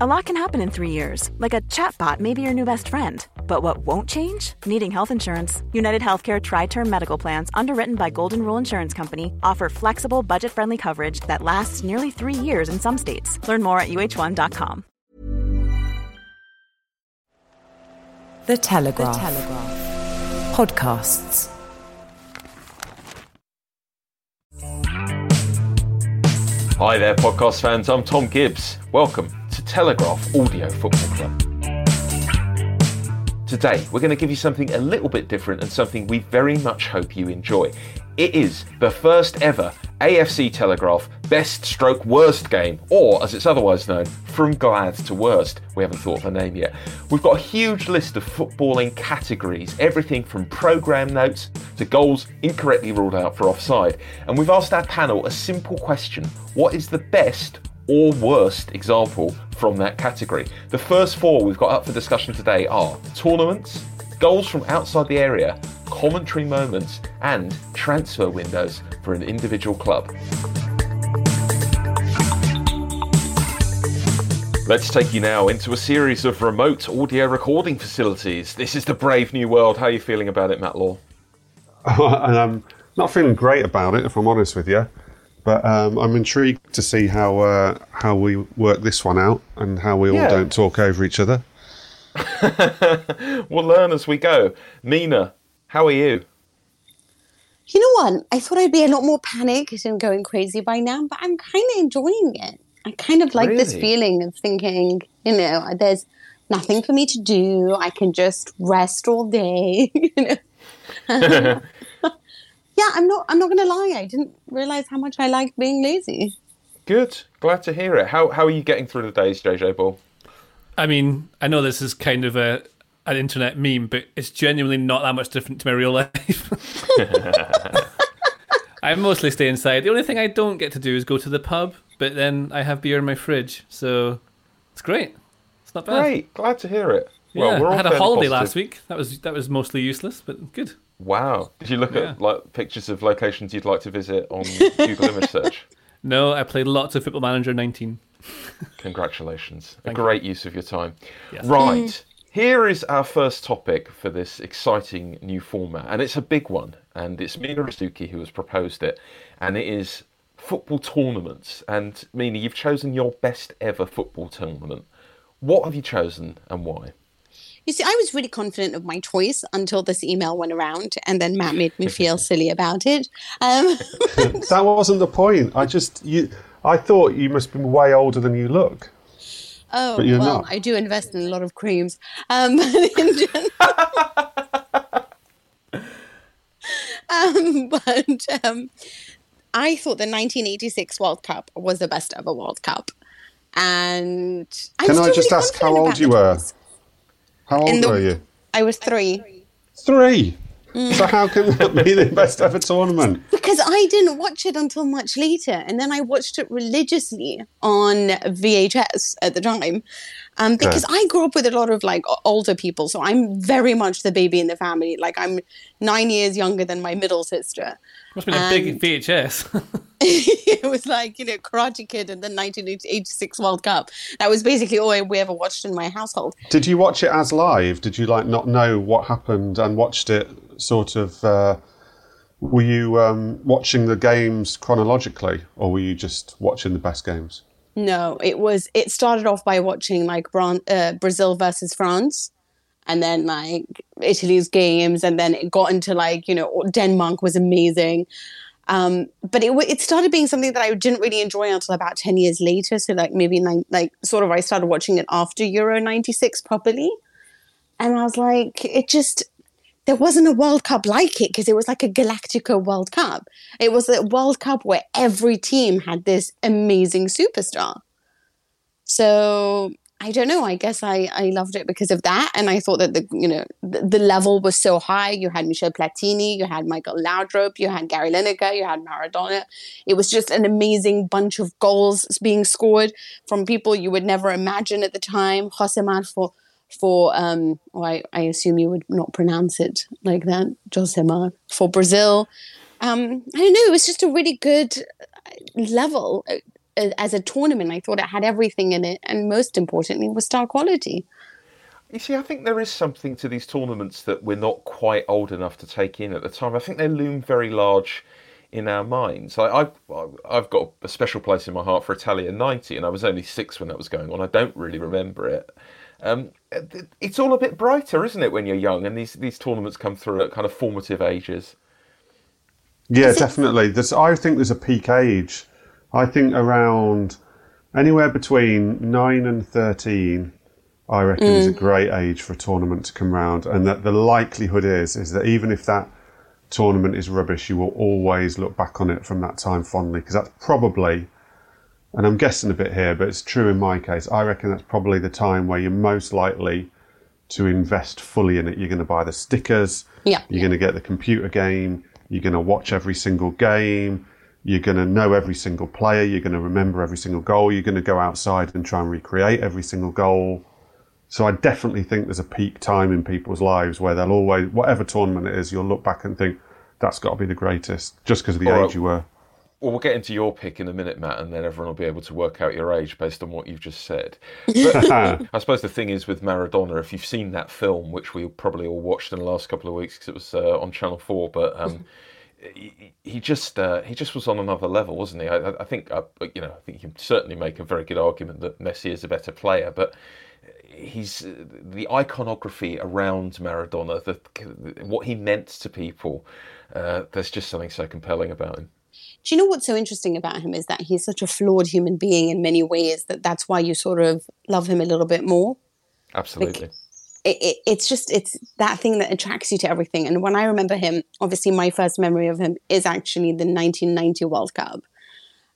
A lot can happen in three years. Like a chatbot may be your new best friend. But what won't change? Needing health insurance. United Healthcare Tri-Term Medical Plans, underwritten by Golden Rule Insurance Company, offer flexible, budget-friendly coverage that lasts nearly three years in some states. Learn more at uh1.com. The Telegraph. The Telegraph. Podcasts. Hi there, podcast fans. I'm Tom Gibbs. Welcome to Telegraph Audio Football Club. Today, we're going to give you something a little bit different and something we very much hope you enjoy. It is the first ever AFC Telegraph Best Stroke Worst game, or as it's otherwise known, From Glad to Worst. We haven't thought of a name yet. We've got a huge list of footballing categories, everything from programme notes to goals incorrectly ruled out for offside. And we've asked our panel a simple question What is the best or worst example from that category? The first four we've got up for discussion today are tournaments, goals from outside the area, commentary moments, and transfer windows for an individual club. Let's take you now into a series of remote audio recording facilities. This is the brave new world. How are you feeling about it, Matt Law? I'm not feeling great about it, if I'm honest with you. But um, I'm intrigued to see how uh, how we work this one out and how we all Yeah. don't talk over each other. we'll learn as we go. Mina, how are you? You know what? I thought I'd be a lot more panicked and going crazy by now, but I'm kind of enjoying it. I kind of like this feeling of thinking, you know, there's nothing for me to do. I can just rest all day. you know? yeah, I'm not. I'm not going to lie. I didn't realize how much I like being lazy. Good. Glad to hear it. How how are you getting through the days, JJ Ball? I mean, I know this is kind of a an internet meme, but it's genuinely not that much different to my real life. I mostly stay inside. The only thing I don't get to do is go to the pub, but then I have beer in my fridge, so it's great. It's not bad. Great. Glad to hear it. Yeah, Well, we're all I had a holiday positive. last week. That was that was mostly useless, but good. Wow. Did you look Yeah. at like pictures of locations you'd like to visit on Google Image Search? No, I played lots of Football Manager 19. Congratulations. Thank a you. great use of your time. Yes. Right. Here is our first topic for this exciting new format, and it's a big one. And it's Mina Rzouki who has proposed it, and it is football tournaments. And Mina, you've chosen your best ever football tournament. What have you chosen and why? You see, I was really confident of my choice until this email went around, and then Matt made me feel silly about it. Um, that wasn't the point. I just you. I thought you must be way older than you look. oh, well, not. I do invest in a lot of creams. Um, um, but um, I thought the 1986 World Cup was the best ever World Cup. And I'm Can I just really ask how old you were? How old the- were you? I was three. Three. Mm. So how can that be the best ever tournament? Because I didn't watch it until much later, and then I watched it religiously on VHS at the time. Um, because I grew up with a lot of like older people, so I'm very much the baby in the family. Like I'm nine years younger than my middle sister. Must have been a big VHS. it was like you know Karate Kid and the 1986 World Cup. That was basically all we ever watched in my household. Did you watch it as live? Did you like not know what happened and watched it sort of? Uh, were you um, watching the games chronologically, or were you just watching the best games? No, it was. It started off by watching like Bran- uh, Brazil versus France, and then like Italy's games, and then it got into like you know Denmark was amazing. Um, but it it started being something that I didn't really enjoy until about ten years later. So like maybe like sort of I started watching it after Euro '96 properly, and I was like, it just there wasn't a World Cup like it because it was like a Galactica World Cup. It was a World Cup where every team had this amazing superstar. So I don't know. I guess I, I loved it because of that, and I thought that the you know the, the level was so high. You had Michel Platini, you had Michael Laudrup, you had Gary Lineker, you had Maradona. It was just an amazing bunch of goals being scored from people you would never imagine at the time. Josimar for for um, well, I, I assume you would not pronounce it like that. Josimar for Brazil. Um, I don't know. It was just a really good level as a tournament. I thought it had everything in it, and most importantly, was star quality. You see, I think there is something to these tournaments that we're not quite old enough to take in at the time. I think they loom very large in our minds. Like I've, I've got a special place in my heart for Italia '90, and I was only six when that was going on. I don't really remember it. Um, it's all a bit brighter, isn't it, when you're young, and these these tournaments come through at kind of formative ages. Yeah, definitely. There's, I think there's a peak age I think around anywhere between nine and thirteen, I reckon mm. is a mm. great age for a tournament to come round, and that the likelihood is is that even if that tournament is rubbish, you will always look back on it from that time fondly because that's probably, and I'm guessing a bit here, but it's true in my case. I reckon that's probably the time where you're most likely to invest fully in it. You're going to buy the stickers. Yeah. You're going to get the computer game. You're going to watch every single game. You're going to know every single player. You're going to remember every single goal. You're going to go outside and try and recreate every single goal. So I definitely think there's a peak time in people's lives where they'll always, whatever tournament it is, you'll look back and think that's got to be the greatest, just because of the All age right. you were. Well, we'll get into your pick in a minute, Matt, and then everyone will be able to work out your age based on what you've just said. But I suppose the thing is with Maradona, if you've seen that film, which we probably all watched in the last couple of weeks because it was uh, on Channel Four, but um, he, just uh, he just was on another level, wasn't he? I, I think uh, you know I think you can certainly make a very good argument that Messi is a better player, but he's uh, the iconography around Maradona, the, what he meant to people. Uh, there's just something so compelling about him. Do you know what's so interesting about him is that he's such a flawed human being in many ways that that's why you sort of love him a little bit more. Absolutely. Like, it, it, it's just it's that thing that attracts you to everything. And when I remember him, obviously my first memory of him is actually the 1990 World Cup.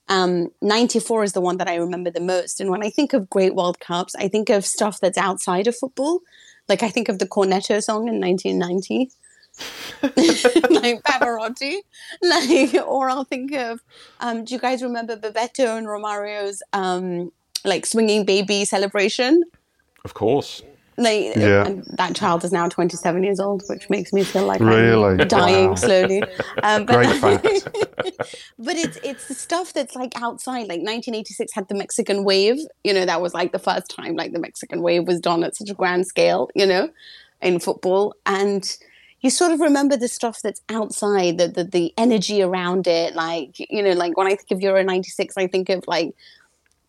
Um, 94 is the one that I remember the most. And when I think of great World Cups, I think of stuff that's outside of football. Like I think of the Cornetto song in 1990. like Pavarotti, like, or I'll think of. Um, do you guys remember Bebeto and Romario's um, like swinging baby celebration? Of course. Like yeah. that child is now 27 years old, which makes me feel like really? I'm dying wow. slowly. Um, but, Great fact. but it's it's the stuff that's like outside. Like 1986 had the Mexican wave. You know, that was like the first time like the Mexican wave was done at such a grand scale. You know, in football and you sort of remember the stuff that's outside, the, the the energy around it. Like you know, like when I think of Euro '96, I think of like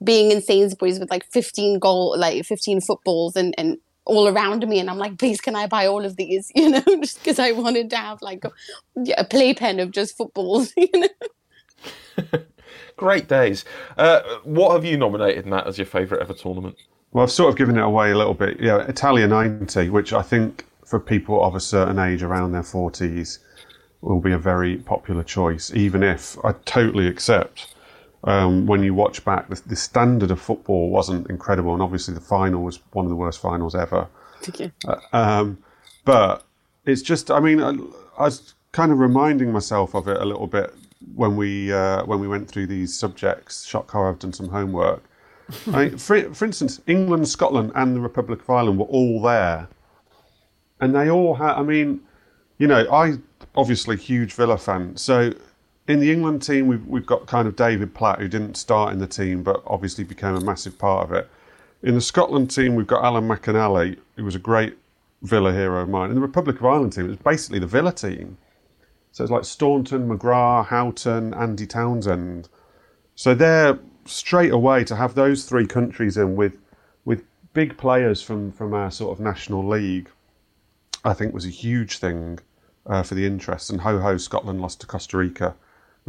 being in Sainsbury's with like 15 goal, like 15 footballs and and all around me. And i'm like please can i buy all of these? You know just because i wanted to have like a, a playpen of just footballs you know? Great days. Uh, what have you nominated matt as your favourite ever tournament? Well i've sort of given it away a little bit. Yeah italia 90 which i think for people of a certain age around their 40s will be a very popular choice even if i totally accept um, when you watch back, the, the, standard of football wasn't incredible, and obviously the final was one of the worst finals ever. Thank you. Uh, um, but it's just, I mean, I, I, was kind of reminding myself of it a little bit when we uh, when we went through these subjects. Shock how I've done some homework. I mean, for, for instance, England, Scotland, and the Republic of Ireland were all there, and they all had. I mean, you know, I obviously huge Villa fan, so in the England team, we've, we've got kind of David Platt, who didn't start in the team, but obviously became a massive part of it. In the Scotland team, we've got Alan McInally, who was a great Villa hero of mine. In the Republic of Ireland team, it was basically the Villa team. So it's like Staunton, McGrath, Houghton, Andy Townsend. So they're straight away to have those three countries in with with big players from, from our sort of national league, I think was a huge thing uh, for the interest. And ho ho, Scotland lost to Costa Rica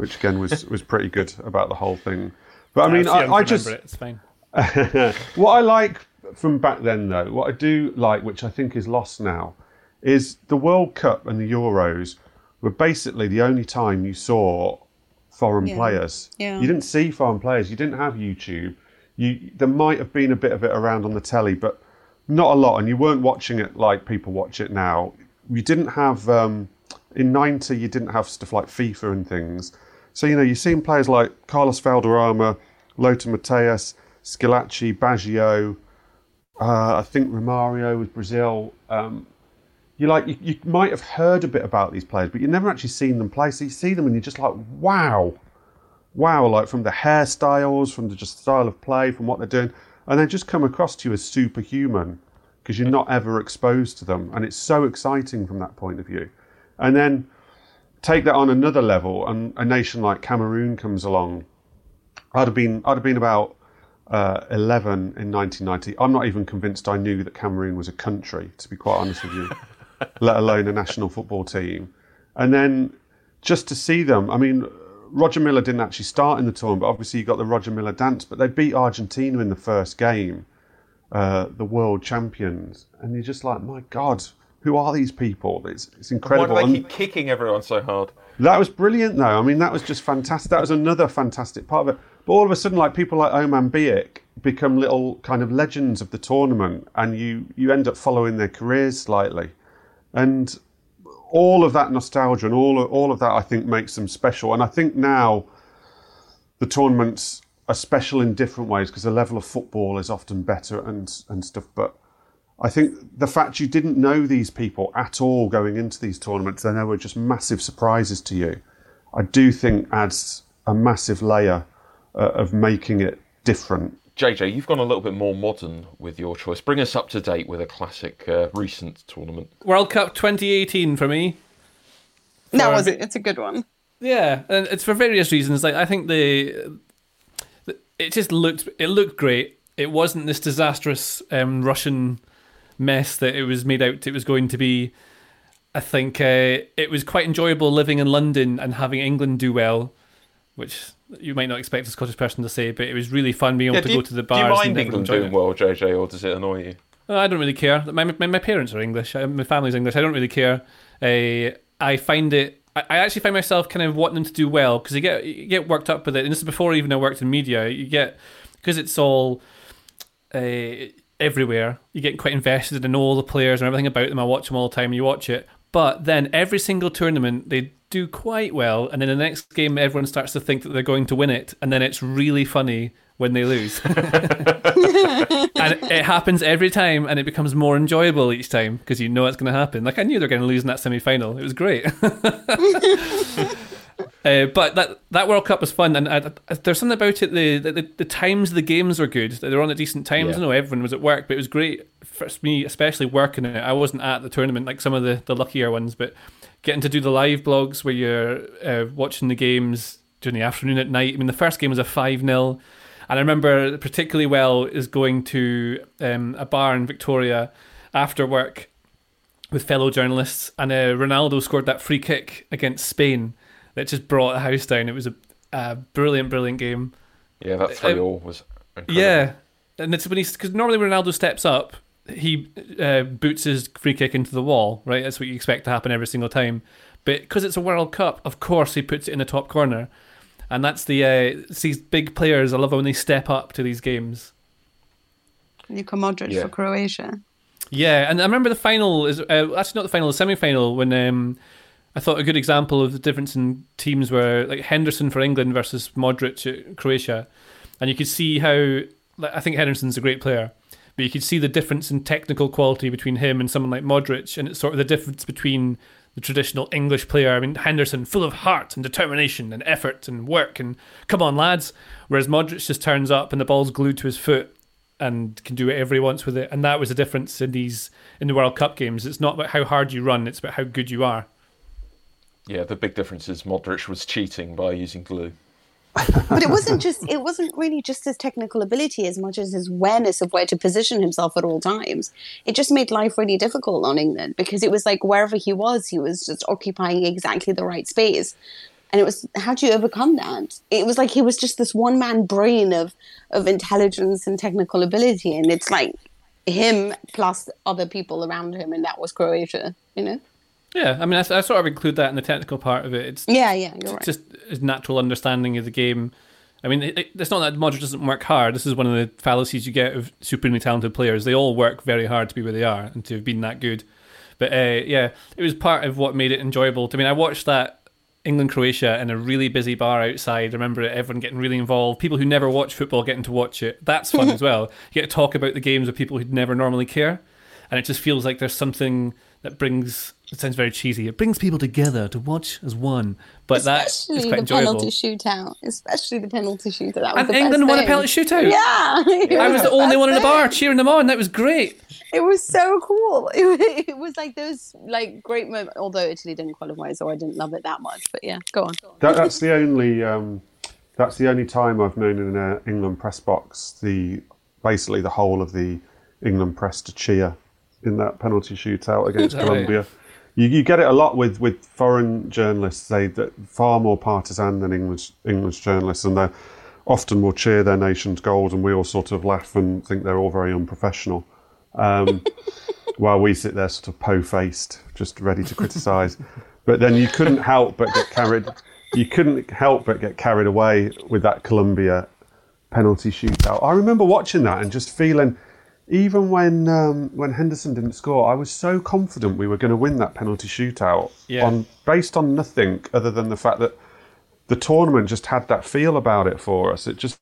which again was was pretty good about the whole thing. But I mean, I, I just it. it's fine. what I like from back then, though, what I do like, which I think is lost now, is the World Cup and the Euros were basically the only time you saw foreign yeah. players. Yeah. You didn't see foreign players. You didn't have YouTube. you there might have been a bit of it around on the telly, but not a lot, and you weren't watching it like people watch it now. You didn't have um, in '90, you didn't have stuff like FIFA and things. So you know, you've seen players like Carlos Valderrama, Lothar Matthäus, Schillaci, Baggio. Uh, I think Romario with Brazil. Um, you like you, you might have heard a bit about these players, but you've never actually seen them play. So you see them and you're just like, wow, wow, like from the hairstyles, from the just style of play, from what they're doing, and they just come across to you as superhuman because you're not ever exposed to them, and it's so exciting from that point of view. And then take that on another level, and a nation like Cameroon comes along. I'd have been I'd have been about uh, 11 in 1990. I'm not even convinced I knew that Cameroon was a country, to be quite honest with you, let alone a national football team. And then just to see them, I mean, Roger Milla didn't actually start in the tournament, but obviously you got the Roger Milla dance, but they beat Argentina in the first game, uh, the world champions. And you're just like, my God, who are these people? It's, it's Why incredible. do they And- keep kicking everyone so hard? that was brilliant, though. I mean, that was just fantastic. That was another fantastic part of it. But all of a sudden, like people like Omam-Biyik become little kind of legends of the tournament, and you you end up following their careers slightly, and all of that nostalgia and all of, all of that, I think, makes them special. And I think now the tournaments are special in different ways because the level of football is often better and and stuff. But I think the fact you didn't know these people at all going into these tournaments, and they were just massive surprises to you, I do think adds a massive layer uh, of making it different. JJ, you've gone a little bit more modern with your choice. Bring us up to date with a classic uh, recent tournament. World Cup 2018 for me. That For- was it. It's a good one. Yeah, and it's for various reasons. Like I think the, the it just looked it looked great. It wasn't this disastrous um, Russian mess that it was made out it was going to be. I think uh, it was quite enjoyable living in London and having England do well, which you might not expect a Scottish person to say, but it was really fun being able Yeah, to do, go to the do bars. you and mind England doing it. well, JJ, or does it annoy you? Uh, I don't really care. My, my, my parents are English. My family's English. I don't really care. Uh, I find it. I, I actually find myself kind of wanting them to do well because you get you get worked up with it. And this is before even I worked in media. You get because it's all uh, everywhere. You get quite invested in all the players and everything about them. I watch them all the time. You watch it, but then every single tournament they do quite well, and then the next game everyone starts to think that they're going to win it, and then it's really funny when they lose. and it happens every time, and it becomes more enjoyable each time because you know it's going to happen. Like I knew they were going to lose in that semi final. It was great. Uh, but that that World Cup was fun, and I, I- there's something about it. The, the the times the games were good. They were on at decent times. Yeah. I know everyone was at work, but it was great for me, especially working it. I wasn't at the tournament like some of the, the luckier ones, but getting to do the live blogs where you're uh, watching the games during the afternoon at night. I mean, the first game was a five 0 and I remember particularly well is going to um, a bar in Victoria after work with fellow journalists, and uh, Ronaldo scored that free kick against Spain that just brought the house down. It was a, a brilliant, brilliant game. Yeah, that three all was. Incredible. Yeah, and it's when he's because normally when Ronaldo steps up, he uh, boots his free kick into the wall. Right, that's what you expect to happen every single time. But because it's a World Cup, of course he puts it in the top corner, and that's the uh, it's these big players. I love when they step up to these games. Luka Modric Yeah. for Croatia. Yeah, and I remember the final is uh, actually not the final, the semi-final when um, I thought a good example of the difference in teams were like Henderson for England versus Modric at Croatia, and you could see how like, I think Henderson's a great player, but you could see the difference in technical quality between him and someone like Modric, and it's sort of the difference between the traditional English player. I mean, Henderson full of heart and determination and effort and work and come on lads, whereas Modric just turns up and the ball's glued to his foot and can do whatever he wants with it. And that was the difference in these in the World Cup games. It's not about how hard you run; it's about how good you are. Yeah, the big difference is Modric was cheating by using glue. But it wasn't just it wasn't really just his technical ability as much as his awareness of where to position himself at all times. It just made life really difficult on England because it was like wherever he was, he was just occupying exactly the right space. And it was how do you overcome that? It was like he was just this one man brain of of intelligence and technical ability, and it's like him plus other people around him, and that was Croatia. You know? Yeah, I mean, I, I sort of include that in the technical part of it. It's Yeah, yeah, you're right. just his natural understanding of the game, I mean, it, it's not that Modric doesn't work hard. This is one of the fallacies you get of supremely talented players. They all work very hard to be where they are and to have been that good. But uh, yeah, it was part of what made it enjoyable. I mean, I watched that England Croatia in a really busy bar outside. I remember everyone getting really involved. People who never watch football getting to watch it. That's fun as well. You get to talk about the games with people who'd never normally care, and it just feels like there's something that brings. It sounds very cheesy. It brings people together to watch as one, but especially that is quite enjoyable. the penalty shootout, especially the penalty shootout. That was and the England best won a penalty shootout. Yeah, I was the only one in the bar cheering them on. That was great. It was so cool. It, it was like those like great moments. Although Italy didn't qualify, so I didn't love it that much. But yeah, go on. That, that's the only. Um, that's the only time I've known in an England press box the basically the whole of the England press to cheer in that penalty shootout against Colombia. You, you get it a lot with, with foreign journalists. They that far more partisan than English English journalists, and they often will cheer their nation's goals, and we all sort of laugh and think they're all very unprofessional. Um, while we sit there sort of po-faced, just ready to criticise. But then you couldn't help but get carried. You couldn't help but get carried away with that Colombia penalty shootout. I remember watching that and just feeling, even when um, when Henderson didn't score, I was so confident we were going to win that penalty shootout Yeah. on based on nothing other than the fact that the tournament just had that feel about it for us. It just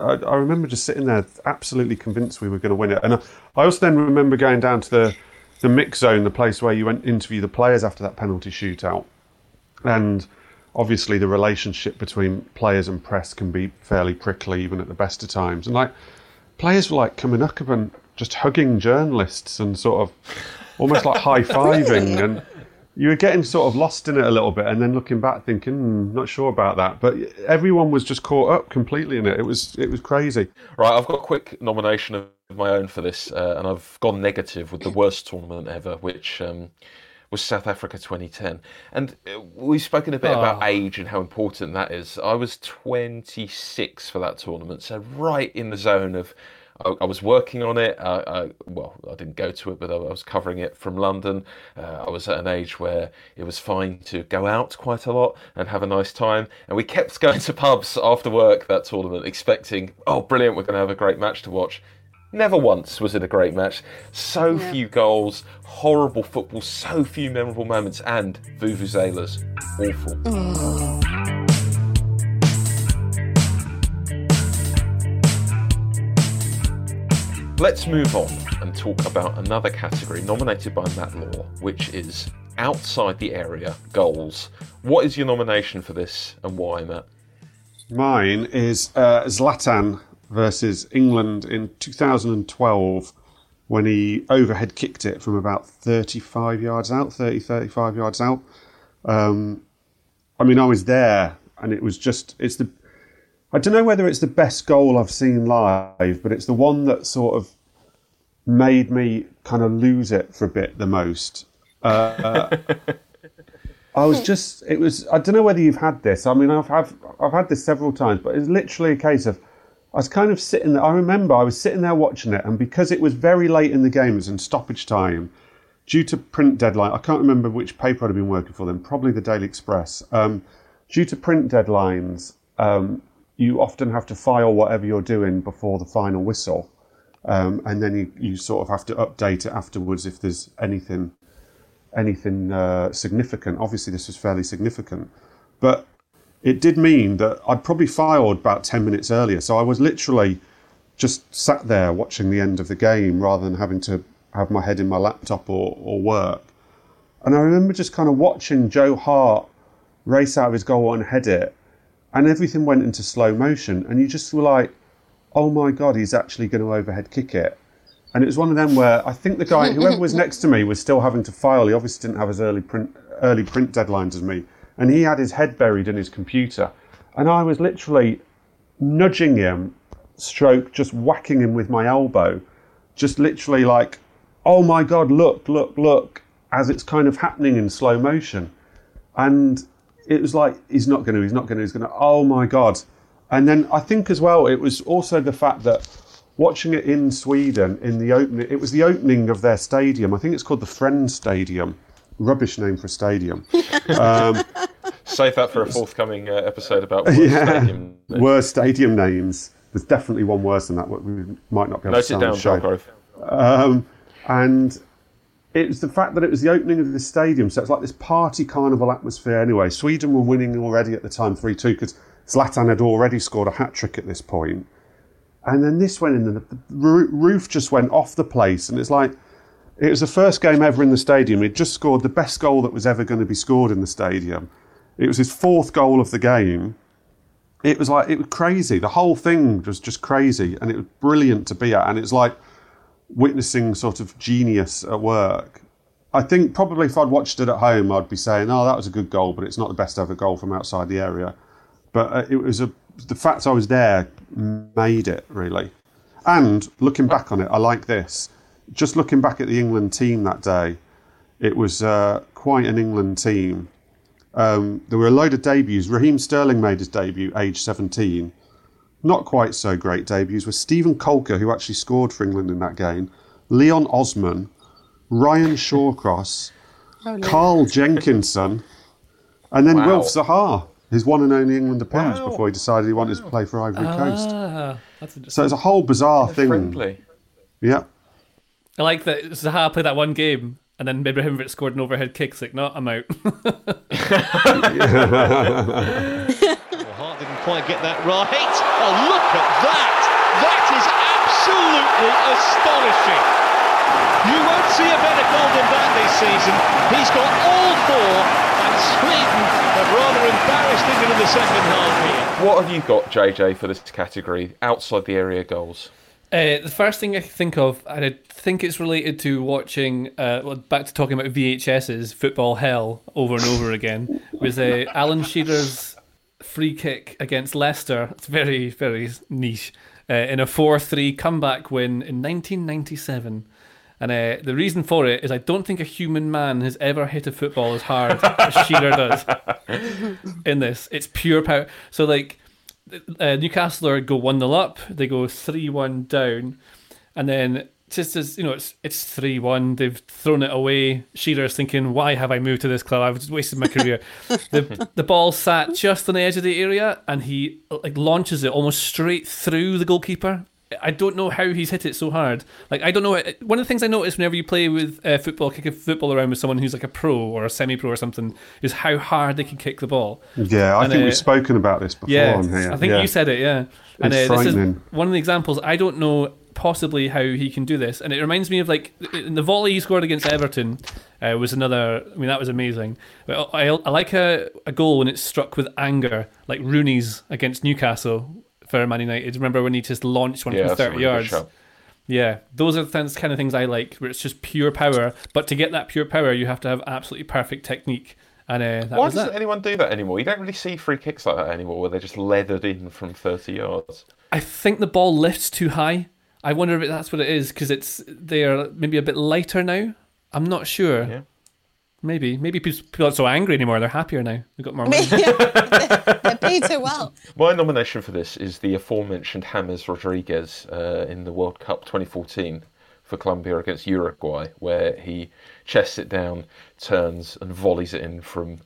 I, I remember just sitting there absolutely convinced we were going to win it. And I, I also then remember going down to the, the mix zone, the place where you went interview the players after that penalty shootout. And obviously, the relationship between players and press can be fairly prickly, even at the best of times. And like, players were like coming up and just hugging journalists and sort of almost like high fiving. And you were getting sort of lost in it a little bit and then looking back thinking, hmm, not sure about that. But everyone was just caught up completely in it. It was, it was crazy. Right, I've got a quick nomination of my own for this, uh, and I've gone negative with the worst tournament ever, which um, was South Africa 2010. And uh, we've spoken a bit about age and how important that is. I was 26 for that tournament, so right in the zone of. I, I was working on it. I, I, well, I didn't go to it, but I, I was covering it from London. Uh, I was at an age where it was fine to go out quite a lot and have a nice time. And we kept going to pubs after work that tournament, expecting, oh, brilliant, we're going to have a great match to watch. Never once was it a great match. So few goals, horrible football, so few memorable moments, and vuvuzelas. Awful. Let's move on and talk about another category nominated by Matt Law, which is outside the area goals. What is your nomination for this and why, Matt? Mine is uh, Zlatan versus England in 2012 when he overhead kicked it from about 35 yards out, 30, 35 yards out. Um, I mean, I was there and it was just, it's the, I don't know whether it's the best goal I've seen live, but it's the one that sort of made me kind of lose it for a bit the most. Uh, I was just, it was, I don't know whether you've had this. I mean, I've, I've, I've had this several times, but it's literally a case of, I was kind of sitting there, I remember I was sitting there watching it, and because it was very late in the game, it was in stoppage time, due to print deadline, I can't remember which paper I'd been working for then, probably the Daily Express. Um, due to print deadlines, um, you often have to file whatever you're doing before the final whistle. Um, and then you, you sort of have to update it afterwards if there's anything anything uh, significant. Obviously, this was fairly significant, but it did mean that I'd probably filed about 10 minutes earlier. So I was literally just sat there watching the end of the game rather than having to have my head in my laptop or, or work. And I remember just kind of watching Joe Hart race out of his goal and head it, and everything went into slow motion. And you just were like, oh my God, he's actually going to overhead kick it. And it was one of them where I think the guy, whoever was next to me, was still having to file. He obviously didn't have as early print, early print deadlines as me, and he had his head buried in his computer, and I was literally nudging him, stroke, just whacking him with my elbow, just literally like, oh my god, look, look, look, as it's kind of happening in slow motion, and it was like he's not going to, he's not going to, he's going to, oh my god, and then I think as well, it was also the fact that watching it in Sweden in the opening, it was the opening of their stadium. I think it's called the Friends Stadium. Rubbish name for a stadium. Um, Save that for a forthcoming uh, episode about worst yeah, stadium. worst stadium names. There's definitely one worse than that. We might not be able Note to it say on down, the show. Dark Um, and it was the fact that it was the opening of the stadium, so it's like this party carnival atmosphere. Anyway, Sweden were winning already at the time, three two, because Zlatan had already scored a hat trick at this point. And then this went in, and the roof just went off the place, and it's like it was the first game ever in the stadium. He'd just scored the best goal that was ever going to be scored in the stadium. It was his fourth goal of the game. It was like it was crazy. The whole thing was just crazy, and it was brilliant to be at. And it's like witnessing sort of genius at work. I think probably if I'd watched it at home, I'd be saying, "Oh, that was a good goal," but it's not the best ever goal from outside the area. But uh, it was a the fact I was there made it really. And looking back on it, I like this. Just looking back at the England team that day, it was uh, quite an England team. Um, there were a load of debuts. Raheem Sterling made his debut, age 17. Not quite so great debuts were Steven Caulker, who actually scored for England in that game, Leon Osman, Ryan Shawcross, Carl Jenkinson, and then Wow. Wilf Zaha, his one and only England appearance Wow. before he decided he wanted to play for Ivory Coast. Ah, that's. So it's a whole bizarre thing. Friendly. Yeah. I like that Zaha played that one game and then Ibrahimovic scored an overhead kick. It's like, no, I'm out. Hart didn't quite get that right. Oh, look at that! That is absolutely astonishing. You won't see a better goal than that this season. He's got all four, and Sweden have rather embarrassed England in the second half here. What have you got, JJ, for this category outside the area goals? Uh, the first thing I think of, and I think it's related to watching, uh, well, back to talking about VHS's Football Hell over and over again, was uh, Alan Shearer's free kick against Leicester. It's very, very niche. Uh, in a 4 3 comeback win in 1997. And uh, the reason for it is I don't think a human man has ever hit a football as hard as Shearer does in this. It's pure power. So, like, uh, Newcastle are go 1 0 up, they go 3 1 down, and then just as you know, it's it's 3 1, they've thrown it away. Shearer's thinking, Why have I moved to this club? I've just wasted my career. the, the ball sat just on the edge of the area, and he like launches it almost straight through the goalkeeper. I don't know how he's hit it so hard. Like I don't know. One of the things I notice whenever you play with uh, football, kicking football around with someone who's like a pro or a semi-pro or something, is how hard they can kick the ball. Yeah, I And, think uh, we've spoken about this before Yeah, on here. I think yeah. you said it. Yeah, and It's uh, this is frightening. one of the examples. I don't know possibly how he can do this, and it reminds me of like in the volley he scored against Everton uh, was another. I mean, that was amazing. But I, I like a, a goal when it's struck with anger, like Rooney's against Newcastle for Man United. Remember when he just launched one Yeah, from thirty yards? Yeah, those are the things- kind of things I like, where it's just pure power. But to get that pure power, you have to have absolutely perfect technique. And uh, Why doesn't anyone do that anymore? You don't really see free kicks like that anymore, where they're just leathered in from 30 yards. I think the ball lifts too high. I wonder if that's what it is because it's they're maybe a bit lighter now. I'm not sure. Yeah. Maybe maybe people people aren't so angry anymore. They're happier now. They've got more money. They're paid so well. My nomination for this is the aforementioned James Rodriguez uh, in the World Cup 2014 for Colombia against Uruguay, where he chests it down, turns, and volleys it in from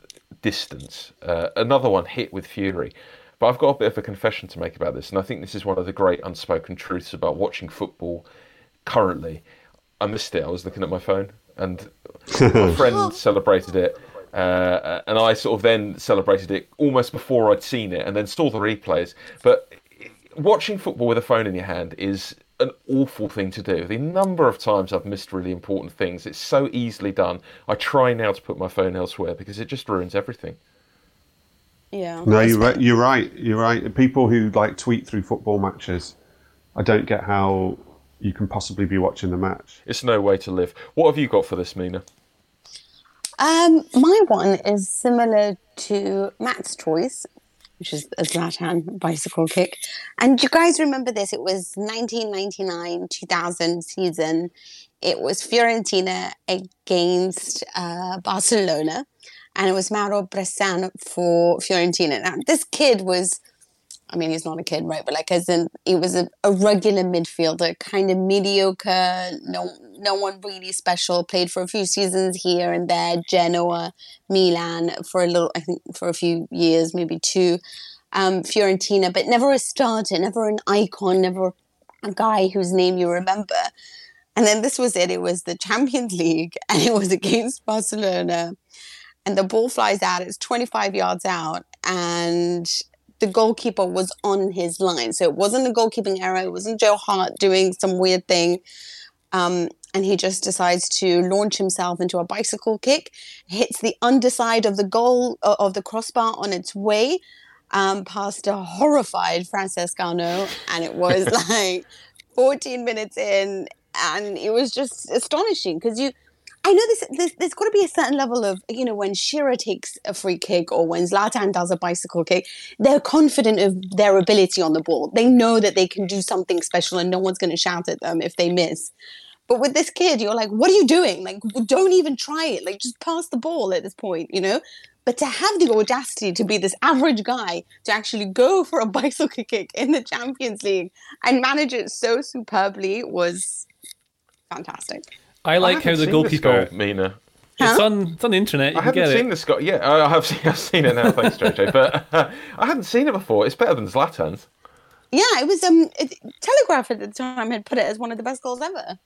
distance. Uh, another one hit with fury. But I've got a bit of a confession to make about this, and I think this is one of the great unspoken truths about watching football currently. I missed it. I was looking at my phone, and my friend celebrated it, uh, and I sort of then celebrated it almost before I'd seen it, and then saw the replays. But watching football with a phone in your hand is an awful thing to do. The number of times I've missed really important things, it's so easily done. I try now to put my phone elsewhere because it just ruins everything. Yeah. No, you're right. You're right. You're right. People who like tweet through football matches, I don't get how you can possibly be watching the match. It's no way to live. What have you got for this, Mina? Um, my one is similar to Matt's choice, which is a Zlatan bicycle kick. And you guys remember this? It was 1999 2000 season. It was Fiorentina against uh, Barcelona, and it was Mauro Bressan for Fiorentina. Now, this kid was. I mean, he's not a kid, right? But like, as in, he was a, a regular midfielder, kind of mediocre, no, no one really special. Played for a few seasons here and there, Genoa, Milan for a little, I think for a few years, maybe two, um, Fiorentina, but never a starter, never an icon, never a guy whose name you remember. And then this was it. It was the Champions League, and it was against Barcelona. And the ball flies out. It's 25 yards out, and the goalkeeper was on his line. So it wasn't a goalkeeping error. It wasn't Joe Hart doing some weird thing. Um, and he just decides to launch himself into a bicycle kick, hits the underside of the goal uh, of the crossbar on its way um, past a horrified Francescano, and it was like 14 minutes in, and it was just astonishing because you I know this, there's, got to be a certain level of, you know, when Shearer takes a free kick or when Zlatan does a bicycle kick, they're confident of their ability on the ball. They know that they can do something special and no one's going to shout at them if they miss. But with this kid, you're like, what are you doing? Like, don't even try it. Like, just pass the ball at this point, you know? But to have the audacity to be this average guy to actually go for a bicycle kick in the Champions League and manage it so superbly was fantastic. I like I how the seen goalkeeper. This goal, Mina. It's on. It's on the internet. You I can haven't get seen it. the Scott. Yeah, I have seen. I've seen it now. Thanks, JJ. But uh, I hadn't seen it before. It's better than Zlatan's. Yeah, it was um it, Telegraph at the time had put it as one of the best goals ever.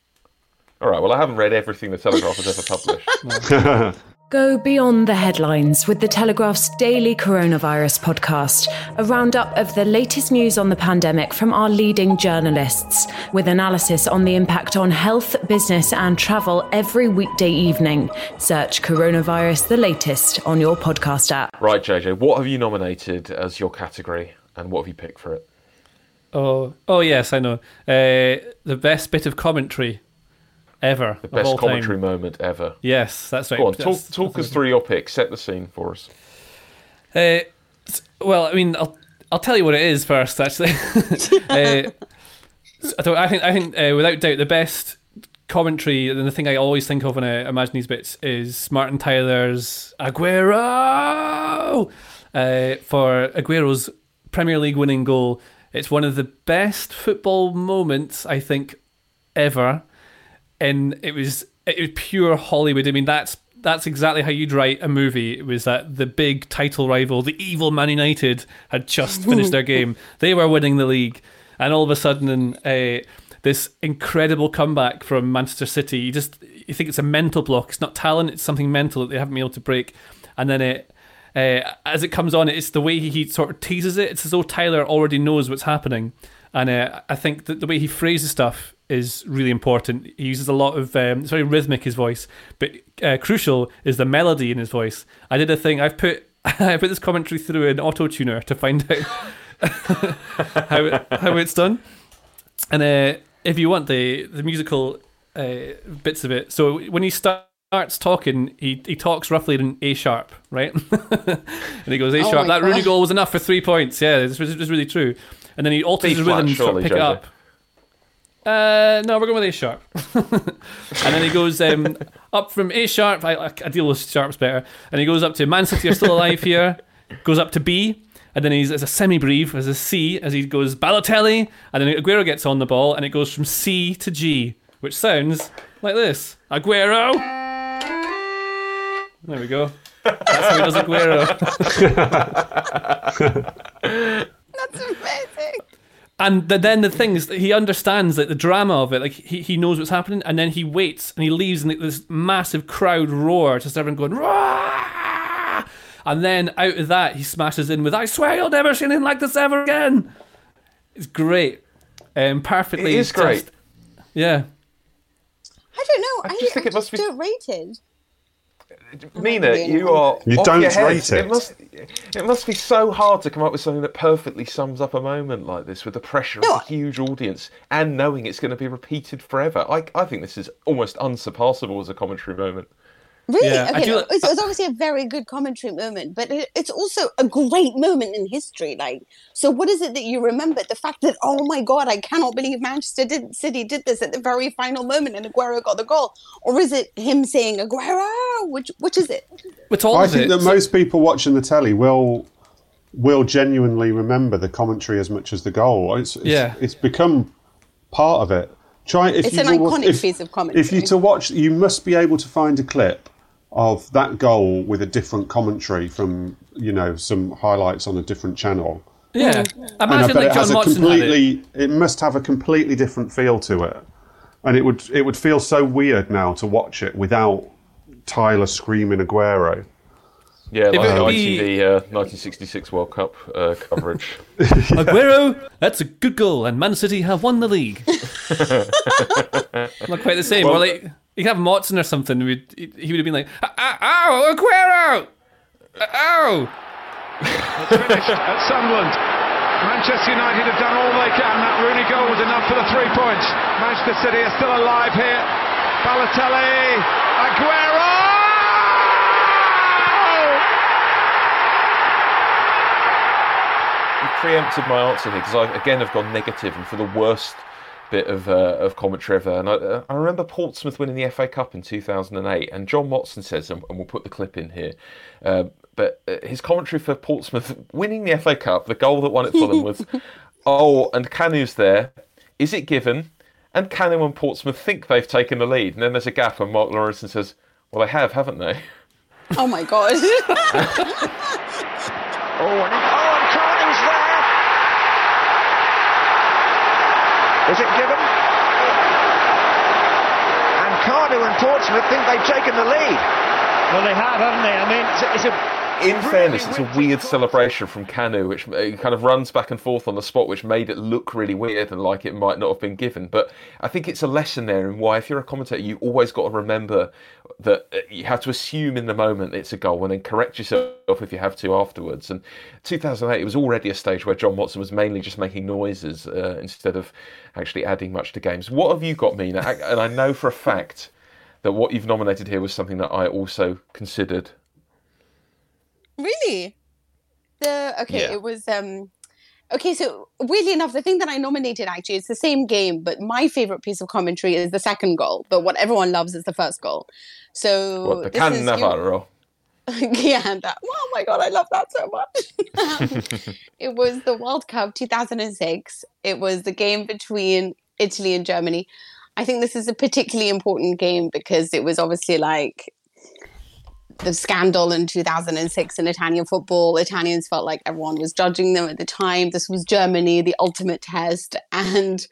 All right. Well, I haven't read everything the Telegraph has ever published. Go beyond the headlines with the Telegraph's daily coronavirus podcast, a roundup of the latest news on the pandemic from our leading journalists, with analysis on the impact on health, business, and travel every weekday evening. Search Coronavirus the latest on your podcast app. right, JJ. What have you nominated as your category, and what have you picked for it? Oh, oh yes, I know. Uh, the best bit of commentary ever. The best commentary Time. moment ever. Yes, that's right. Go on. Talk, That's- talk us through your pick. Set the scene for us. Uh, well, I mean, I'll I'll tell you what it is first. Actually, uh, I, I think I think uh, without doubt the best commentary and the thing I always think of when I imagine these bits is Martin Tyler's Aguero uh, for Aguero's Premier League winning goal. It's one of the best football moments I think ever, and it was it was pure Hollywood. I mean, that's that's exactly how you'd write a movie. It was that the big title rival, the evil Man United, had just finished their game. They were winning the league, and all of a sudden, uh, this incredible comeback from Manchester City. You just you think it's a mental block. It's not talent. It's something mental that they haven't been able to break. And then it, uh, as it comes on, it's the way he he, sort of teases it. It's as though Tyler already knows what's happening. And uh, I think that the way he phrases stuff is really important. He uses a lot of um, it's very rhythmic his voice, but uh, crucial is the melody in his voice. I did a thing. I've put I put this commentary through an auto tuner to find out how it, how it's done. And uh, if you want the the musical uh, bits of it, so when he starts talking, he he talks roughly in A sharp, right? and he goes A Oh sharp. my that Rooney God. goll was enough for three points. Yeah, this was, really true. And then he alters his rhythm to sort of surely, pick it up. Uh, no, we're going with A sharp. and then he goes um, up from A sharp. I, I I deal with sharps better. And he goes up to Man City are still alive here. Goes up to B. And then he's as a semi brief as a C as he goes Balotelli. And then Aguero gets on the ball and it goes from C to G, which sounds like this Aguero. There we go. That's how he does Aguero. That's amazing. And the, then the thing is, that he understands like the drama of it. Like he, he knows what's happening, and then he waits and he leaves, and this massive crowd roar, just everyone going Rah! And then out of that, he smashes in with "I swear you'll never see anything like this ever again." It's great, um, perfectly. It is great. just- yeah, I don't know. I, just think I it must be- don't rate it. Mina, really you are. You off don't your head. rate it. It must. It must be so hard to come up with something that perfectly sums up a moment like this, with the pressure No, of a huge audience and knowing it's going to be repeated forever. I, I think this is almost unsurpassable as a commentary moment. Really? Yeah, I okay, do- no, it's, it's obviously a very good commentary moment, but it, it's also a great moment in history. Like, so what is it that you remember? The fact that, oh my God, I cannot believe Manchester did, City did this at the very final moment and Aguero got the goal. Or is it him saying Aguero? Which, which is it? it's all I think it. that most people watching the telly will will genuinely remember the commentary as much as the goal. It's, it's, Yeah. it's become part of it. Try if It's you an to watch- iconic if- piece of commentary. If you to watch, you must be able to find a clip of that goal with a different commentary from you know some highlights on a different channel. Yeah, imagine bet like it has John a Watson had it. completely. It. must have a completely different feel to it, and it would it would feel so weird now to watch it without Tyler screaming Aguero. Yeah, like If it ITV be- uh, 1966 World Cup uh, coverage. Aguero, that's a good goal, and Man City have won the league. Not quite the same. Well- or like you could have Motson or something. We'd, he would have been like, "Ah, "Ow, Aguero! Ow!" finish at Sunderland. Manchester United have done all they can. That Rooney goal was enough for the three points. Manchester City are still alive here. Balotelli, Aguero! you preempted my answer here because I again have gone negative and for the worst bit of uh, of commentary ever. And I, uh, I remember Portsmouth winning the FA Cup in 2008, and John Motson says, and, and we'll put the clip in here. Uh, but uh, his commentary for Portsmouth winning the FA Cup, the goal that won it for them was, oh, and Kanu's there. Is it given? And Kanu and Portsmouth think they've taken the lead, and then there's a gap, and Mark Lawrenson says, "Well, they have, haven't they?" Oh my god. Oh, and, oh, and Kanu's there. Is it given? And Kanu and Portsmouth think they've taken the lead. Well, they have, haven't they? I mean, it's a, it's a in fairness, it's a weird celebration from Kanu, which kind of runs back and forth on the spot, which made it look really weird and like it might not have been given. But I think it's a lesson there in why, if you're a commentator, you always got to remember that uh, you have to assume in the moment it's a goal and then correct yourself if you have to afterwards. And 2008, it was already a stage where John Motson was mainly just making noises uh, instead of actually adding much to games. What have you got, Mina? And I know for a fact that what you've nominated here was something that I also considered. Really? The okay, Yeah. it was um okay, so weirdly enough, the thing that I nominated actually it's the same game, but my favorite piece of commentary is the second goal. But what everyone loves is the first goal. So What, the this Can is you- Navarro? yeah, that oh my god, I love that so much. it was the World Cup 2006. It was the game between Italy and Germany. I think this is a particularly important game because it was obviously like the scandal in 2006 in Italian football. Italians felt like everyone was judging them at the time. This was Germany, the ultimate test. And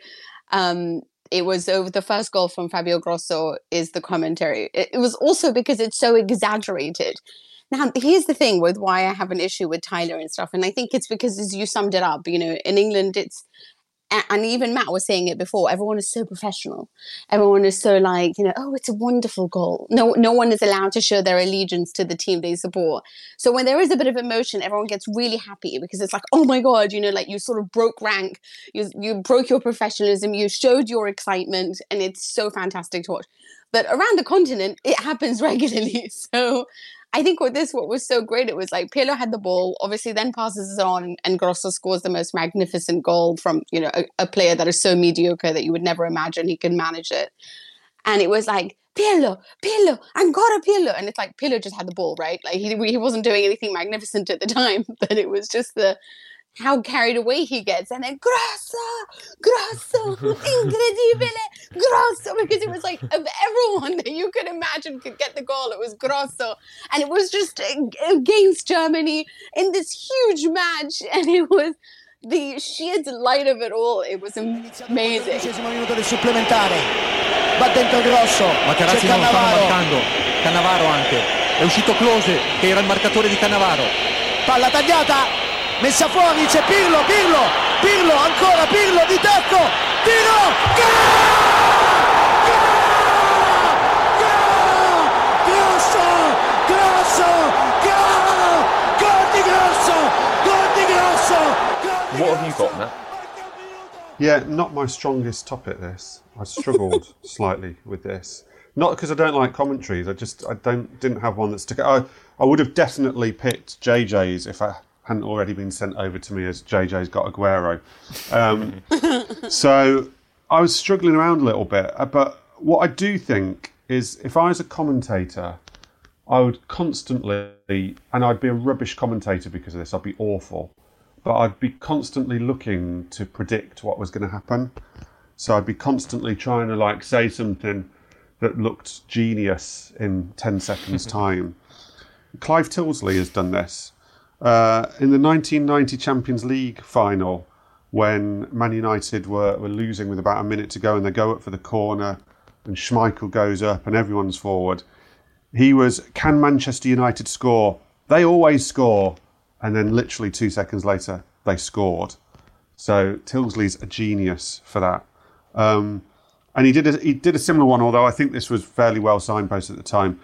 um, it was over the first goal from Fabio Grosso is the commentary. It, it was also because it's so exaggerated. Now, here's the thing with why I have an issue with Tyler and stuff. And I think it's because, as you summed it up, you know, in England, it's and even Matt was saying it before. Everyone is so professional. Everyone is so like, you know, oh, it's a wonderful goal. No, no one is allowed to show their allegiance to the team they support. So when there is a bit of emotion, everyone gets really happy because it's like, oh my god, you know, like you sort of broke rank, you you broke your professionalism, you showed your excitement, and it's so fantastic to watch. But around the continent, it happens regularly. So I think with this, what was so great, it was like Pirlo had the ball, obviously then passes it on, and Grosso scores the most magnificent goal from you know a, a player that is so mediocre that you would never imagine he can manage it. And it was like Pirlo, Pirlo, ancora Pirlo, and it's like Pirlo just had the ball, right? Like he he wasn't doing anything magnificent at the time, but it was just the how carried away he gets, and then Grosso, Grosso, incredibile, Grosso, because it was like of everyone that you could imagine could get the goal, it was Grosso, and it was just against Germany in this huge match, and it was the sheer delight of it all. It was amazing. minuto del supplementare va dentro Grosso. Materazzi c'è non stanno marcando Cannavaro anche. È uscito Klose che era il marcatore di Cannavaro. Palla tagliata messa fuori c'è Pirlo Pirlo Pirlo ancora Pirlo di tacco tiro gol gol Grosso Grosso gol gol di Grosso gol di Grosso gol di What have you got, Matt? Yeah, not my strongest topic. This I struggled slightly with this. Not because I don't like commentaries. I just I don't didn't have one that stuck. I I would have definitely picked JJ's if I hadn't already been sent over to me as JJ's got Aguero. Um, so I was struggling around a little bit. uh, But what I do think is if I was a commentator, I would constantly, and I'd be a rubbish commentator because of this. I'd be awful, but I'd be constantly looking to predict what was going to happen. So I'd be constantly trying to like say something that looked genius in 10 seconds' time. Clive Tyldesley has done this. Uh, in the 1990 Champions League final, when Man United were, were losing with about a minute to go and they go up for the corner and Schmeichel goes up and everyone's forward, he was, Can Manchester United score? They always score. And then literally two seconds later, they scored. So Tyldesley's a genius for that. Um, and he did a, he did a similar one, although I think this was fairly well signposted at the time.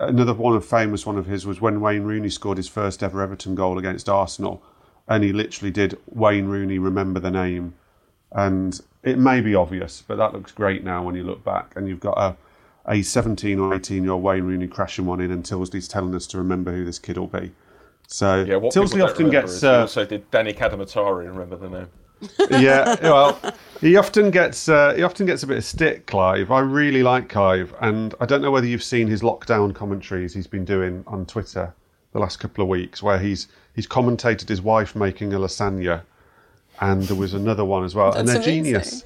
Another one of famous one of his was when Wayne Rooney scored his first ever Everton goal against Arsenal, and he literally did Wayne Rooney remember the name, and it may be obvious, but that looks great now when you look back, and you've got a a 17 or 18 year old Wayne Rooney crashing one in, and Tyldesley's telling us to remember who this kid will be. So Yeah, Tyldesley often gets uh, also did Danny Cadamarteri Remember the name? Yeah, well, he often gets uh, he often gets a bit of stick, Clive. I really like Clive, and I don't know whether you've seen his lockdown commentaries he's been doing on Twitter the last couple of weeks, where he's he's commentated his wife making a lasagna, and there was another one as well, and they're amazing. genius.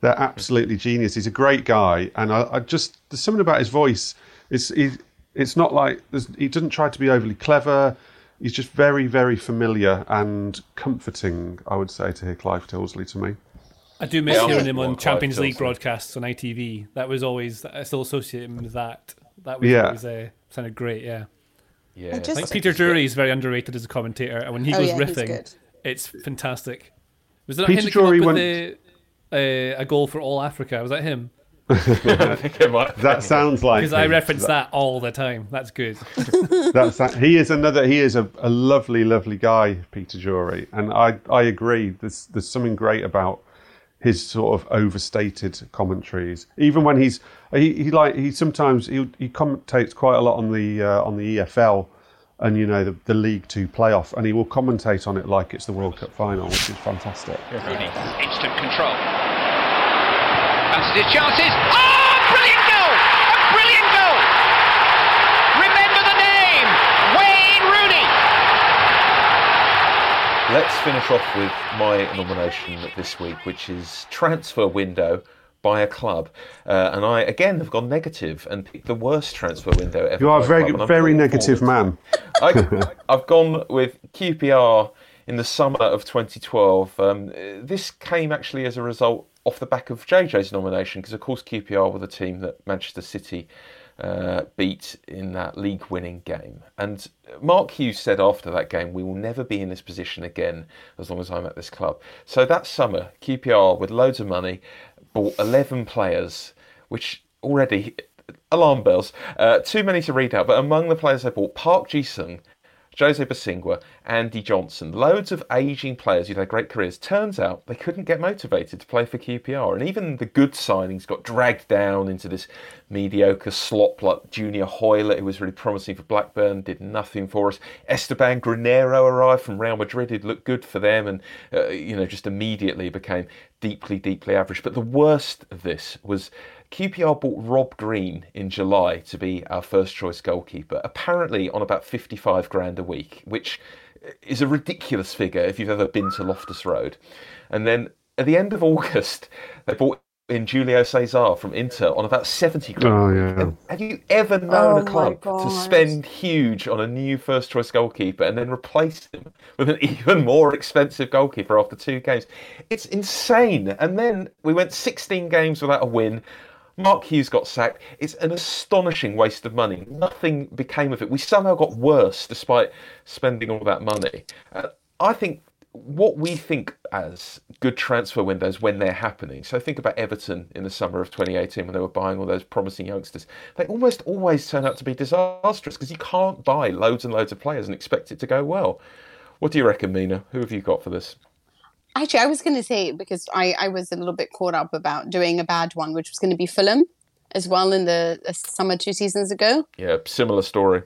They're absolutely genius. He's a great guy, and I, I just there's something about his voice. It's he, it's not like there's, he doesn't try to be overly clever. He's just very, very familiar and comforting. I would say to hear Clive Tyldesley to me. I do miss Yeah, hearing him on Champions Clive League Tilsley. broadcasts on ITV. That was always I still associate him with that. That was Yeah. always uh, sounded great. Yeah, Yeah, I just- I think Peter Drury is very underrated as a commentator, and when he Oh, goes yeah, riffing, it's fantastic. Was that Peter him that came Drury up with went- the, uh, a goal for all Africa? Was that him? I think it might. That sounds like Because I him. reference that all the time. That's good. That's that. He is another. He is a, a lovely, lovely guy, Peter Drury, and I I agree. There's there's something great about his sort of overstated commentaries. Even when he's he, he like he sometimes he he commentates quite a lot on the uh, on the EFL and you know the, the League Two playoff, and he will commentate on it like it's the World Cup final, which is fantastic. Rooney, instant control. Fancies his chances. Oh, brilliant goal! A brilliant goal! Remember the name, Wayne Rooney. Let's finish off with my nomination this week, which is transfer window by a club, uh, and I again have gone negative and picked the worst transfer window ever. You are a very club, very negative man. I, I've gone with QPR in the summer of 2012. Um, this came actually as a result off the back of JJ's nomination, because of course QPR were the team that Manchester City uh, beat in that league-winning game. And Mark Hughes said after that game, "We will never be in this position again as long as I'm at this club." So that summer, QPR with loads of money bought 11 players, which already alarm bells. Uh, too many to read out, but among the players they bought, Park Ji-sung, Jose Bosingwa, Andy Johnson, loads of ageing players who'd had great careers. Turns out they couldn't get motivated to play for QPR, and even the good signings got dragged down into this mediocre slop like Junior Hoilett, who was really promising for Blackburn, did nothing for us. Esteban Granero arrived from Real Madrid, it looked good for them, and uh, you know just immediately became deeply, deeply average. But the worst of this was QPR bought Rob Green in July to be our first choice goalkeeper, apparently on about 55 grand a week, which is a ridiculous figure if you've ever been to Loftus Road. And then at the end of August, they bought in Julio Cesar from Inter on about 70 grand. Oh yeah. Have you ever known Oh a club to spend huge on a new first choice goalkeeper and then replace him with an even more expensive goalkeeper after two games? It's insane. And then we went 16 games without a win. Mark Hughes got sacked. It's an astonishing waste of money. Nothing became of it. We somehow got worse despite spending all that money. Uh, I think what we think as good transfer windows when they're happening. So think about Everton in the summer of 2018 when they were buying all those promising youngsters. They almost always turn out to be disastrous because you can't buy loads and loads of players and expect it to go well. What do you reckon, Mina? Who have you got for this? Actually, I was going to say because I, I was a little bit caught up about doing a bad one, which was going to be Fulham as well in the, the summer two seasons ago. Yeah, similar story.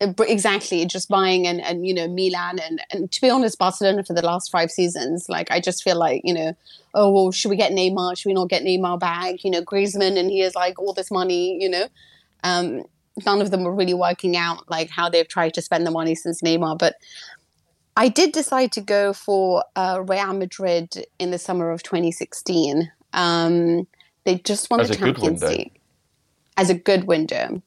Uh, Exactly, just buying and, and you know Milan and and to be honest, Barcelona for the last five seasons, like I just feel like you know, oh well, should we get Neymar? Should we not get Neymar back? You know, Griezmann and he has like all this money. You know, um, none of them are really working out like how they've tried to spend the money since Neymar. But I did decide to go for uh, Real Madrid in the summer of 2016. Um, they just won As the Champions. League as a good window.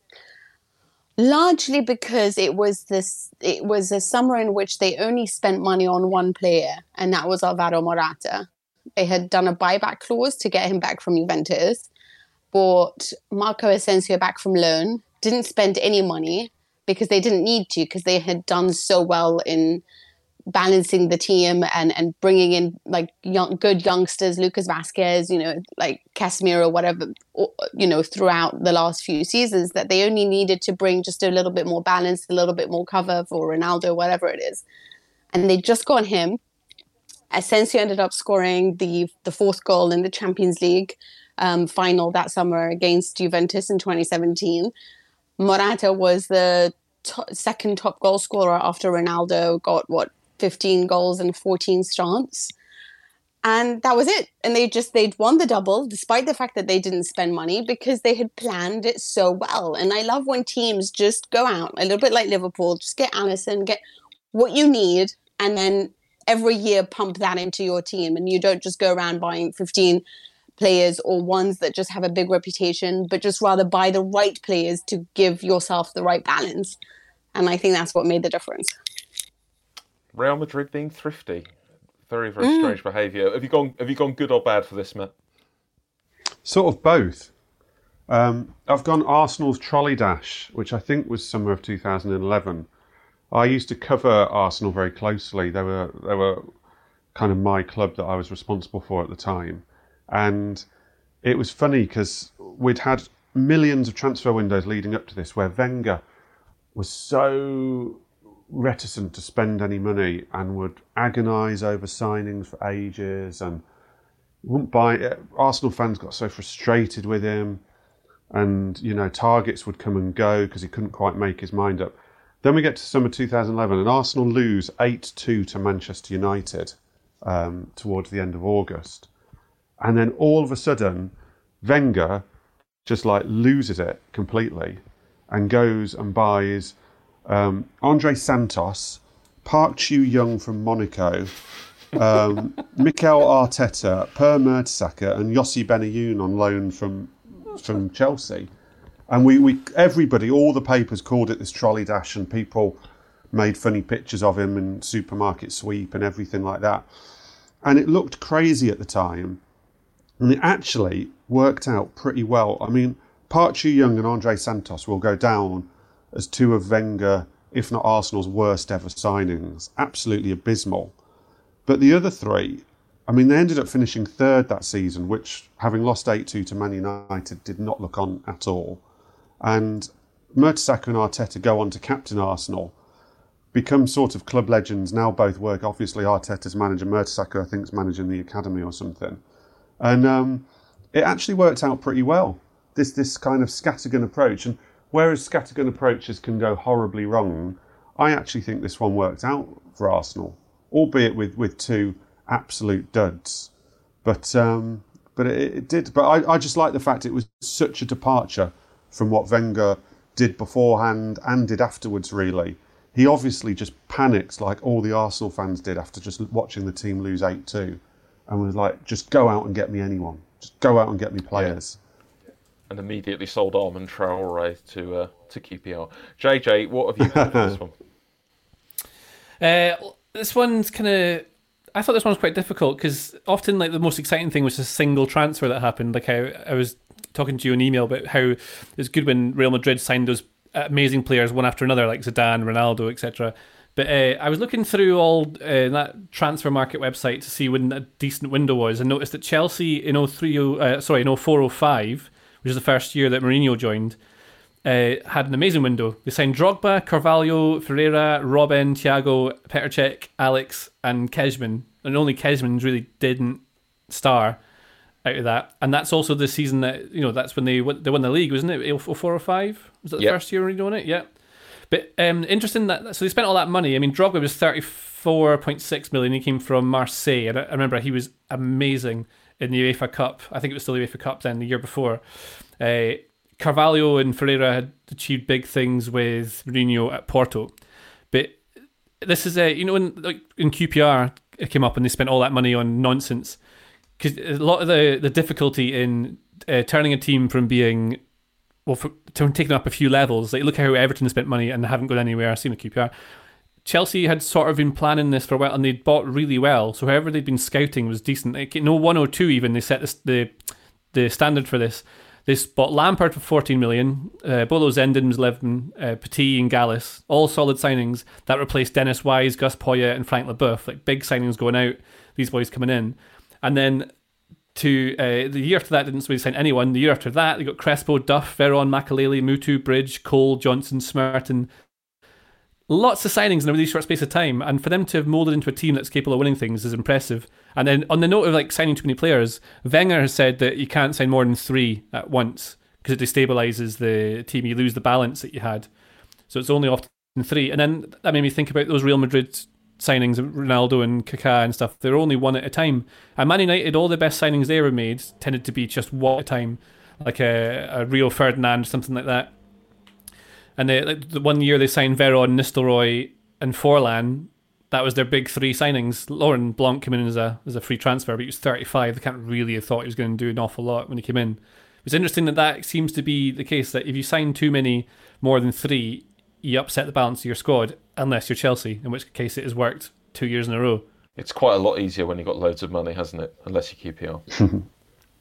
Largely because it was this, it was a summer in which they only spent money on one player, and that was Alvaro Morata. They had done a buyback clause to get him back from Juventus, bought Marco Asensio back from loan, didn't spend any money because they didn't need to because they had done so well in balancing the team and and bringing in like young good youngsters Lucas Vasquez you know like Casemiro whatever you know throughout the last few seasons that they only needed to bring just a little bit more balance a little bit more cover for Ronaldo whatever it is. And they just got him. Asensio ended up scoring the the fourth goal in the Champions League um, final that summer against Juventus in 2017 Morata was the to- second top goal scorer after Ronaldo got what 15 goals and 14 starts. And that was it. And they just they'd won the double despite the fact that they didn't spend money because they had planned it so well. And I love when teams just go out a little bit like Liverpool, just get Alisson, get what you need, and then every year pump that into your team. And you don't just go around buying 15 players or ones that just have a big reputation, but just rather buy the right players to give yourself the right balance. And I think that's what made the difference. Real Madrid being thrifty. Very, very Mm. strange behaviour. Have you gone? Have you gone good or bad for this, Matt? Sort of both. Um, I've gone Arsenal's trolley dash, which I think was summer of 2011. I used to cover Arsenal very closely. They were they were kind of my club that I was responsible for at the time, and it was funny because we'd had millions of transfer windows leading up to this, where Wenger was so reticent to spend any money and would agonise over signings for ages and wouldn't buy it. Arsenal fans got so frustrated with him, and you know targets would come and go because he couldn't quite make his mind up. Then we get to summer 2011, and Arsenal lose 8-2 to Manchester United um, towards the end of August, and then all of a sudden, Wenger just like loses it completely, and goes and buys um, Andre Santos, Park Chu Young from Monaco, um, Mikel Arteta, Per Mertesacker, and Yossi Benayoun on loan from from Chelsea. And we, we everybody, all the papers called it this trolley dash, and people made funny pictures of him and supermarket sweep and everything like that. And it looked crazy at the time, and it actually worked out pretty well. I mean, Park Chu Young and Andre Santos will go down as two of Wenger, if not Arsenal's worst ever signings. Absolutely abysmal. But the other three, I mean, they ended up finishing third that season, which, having lost 8 2 to Man United, did not look on at all. And Mertesacker and Arteta go on to captain Arsenal, become sort of club legends. Now both work. Obviously, Arteta's manager, Mertesacker, I think, is managing the academy or something. And um, it actually worked out pretty well. This this kind of scattergun approach, and whereas scattergun approaches can go horribly wrong, I actually think this one worked out for Arsenal, albeit with with two absolute duds. But um, but it, it did. But I, I just like the fact it was such a departure from what Wenger did beforehand and did afterwards. Really, he obviously just panicked like all the Arsenal fans did after just watching the team lose eight two, and was like, just go out and get me anyone. Just go out and get me players. And immediately sold Armand Traore to uh, to QPR. JJ, what have you got for this one? Uh, this one's kind of. I thought this one was quite difficult because often, like the most exciting thing was a single transfer that happened. Like I, I was talking to you in email about how it's good when Real Madrid signed those amazing players one after another, like Zidane, Ronaldo, etc. But uh, I was looking through all uh, that transfer market website to see when a decent window was, and noticed that Chelsea in 03, uh, sorry, in 0405, which is the first year that Mourinho joined, uh, had an amazing window. They signed Drogba, Carvalho, Ferreira, Robben, Tiago, Petr Cech, Alex, and Kezman. And only Kezman really didn't star out of that. And that's also the season that, you know, that's when they won, they won the league, wasn't it? 04 or 05? Was that the Yep. first year Mourinho won it? Yeah. But um, interesting that, so they spent all that money. I mean, Drogba was 34.6 million. He came from Marseille. And I I remember he was amazing in the UEFA Cup. I think it was still the UEFA Cup then, the year before. Uh, Carvalho and Ferreira had achieved big things with Mourinho at Porto, but this is a you know when like in QPR it came up and they spent all that money on nonsense. because a lot of the the difficulty in uh, turning a team from being well, for, taking up a few levels. Like look how Everton spent money and haven't gone anywhere. I Same with QPR. Chelsea had sort of been planning this for a while, and they'd bought really well. So whoever they'd been scouting was decent. Like, no one or two even they set the the standard for this. They bought Lampard for 14 million, uh, Bolo Zenden was 11, uh, Petit and Gallas, all solid signings that replaced Dennis Wise, Gus Poyet, and Frank Leboeuf. Like big signings going out, these boys coming in. And then to uh, the year after that didn't really sign anyone. The year after that, they got Crespo, Duff, Veron, Makelele, Mutu, Bridge, Cole, Johnson, Smertin. Lots of signings in a really short space of time, and for them to have molded into a team that's capable of winning things is impressive. And then on the note of like signing too many players, Wenger has said that you can't sign more than three at once because it destabilizes the team. You lose the balance that you had, so it's only often three. And then that made me think about those Real Madrid signings, of Ronaldo and Kaká and stuff. They're only one at a time. And Man United, all the best signings they ever made tended to be just one at a time, like a, a Rio Ferdinand, something like that. And they, like, the one year they signed Veron, Nistelrooy, and Forlan. That was their big three signings. Laurent Blanc came in as a as a free transfer, but he was 35. They can't really have thought he was going to do an awful lot when he came in. It's interesting that that seems to be the case. That if you sign too many, more than three, you upset the balance of your squad, unless you're Chelsea, in which case it has worked two years in a row. It's quite a lot easier when you've got loads of money, hasn't it? Unless you QPR.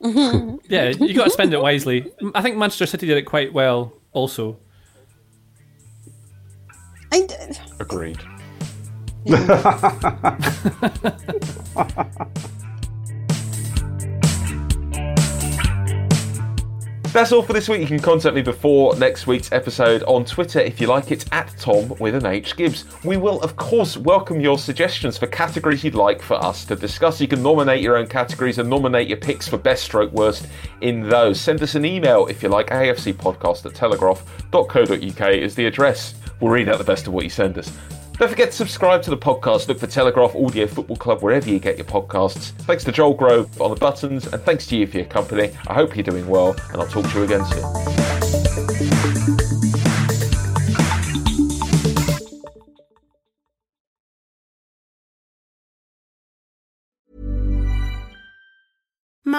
yeah, you got to spend it wisely. I think Manchester City did it quite well, also. I, Agreed. That's all for this week. You can contact me before next week's episode on Twitter if you like. It's at Tom with an H Gibbs. We will, of course, welcome your suggestions for categories you'd like for us to discuss. You can nominate your own categories and nominate your picks for best stroke worst in those. Send us an email if you like. AFCpodcast at telegraph.co.uk is the address. We'll read out the best of what you send us. Don't forget to subscribe to the podcast. Look for Telegraph Audio Football Club wherever you get your podcasts. Thanks to Joel Grove on the buttons, and thanks to you for your company. I hope you're doing well, and I'll talk to you again soon.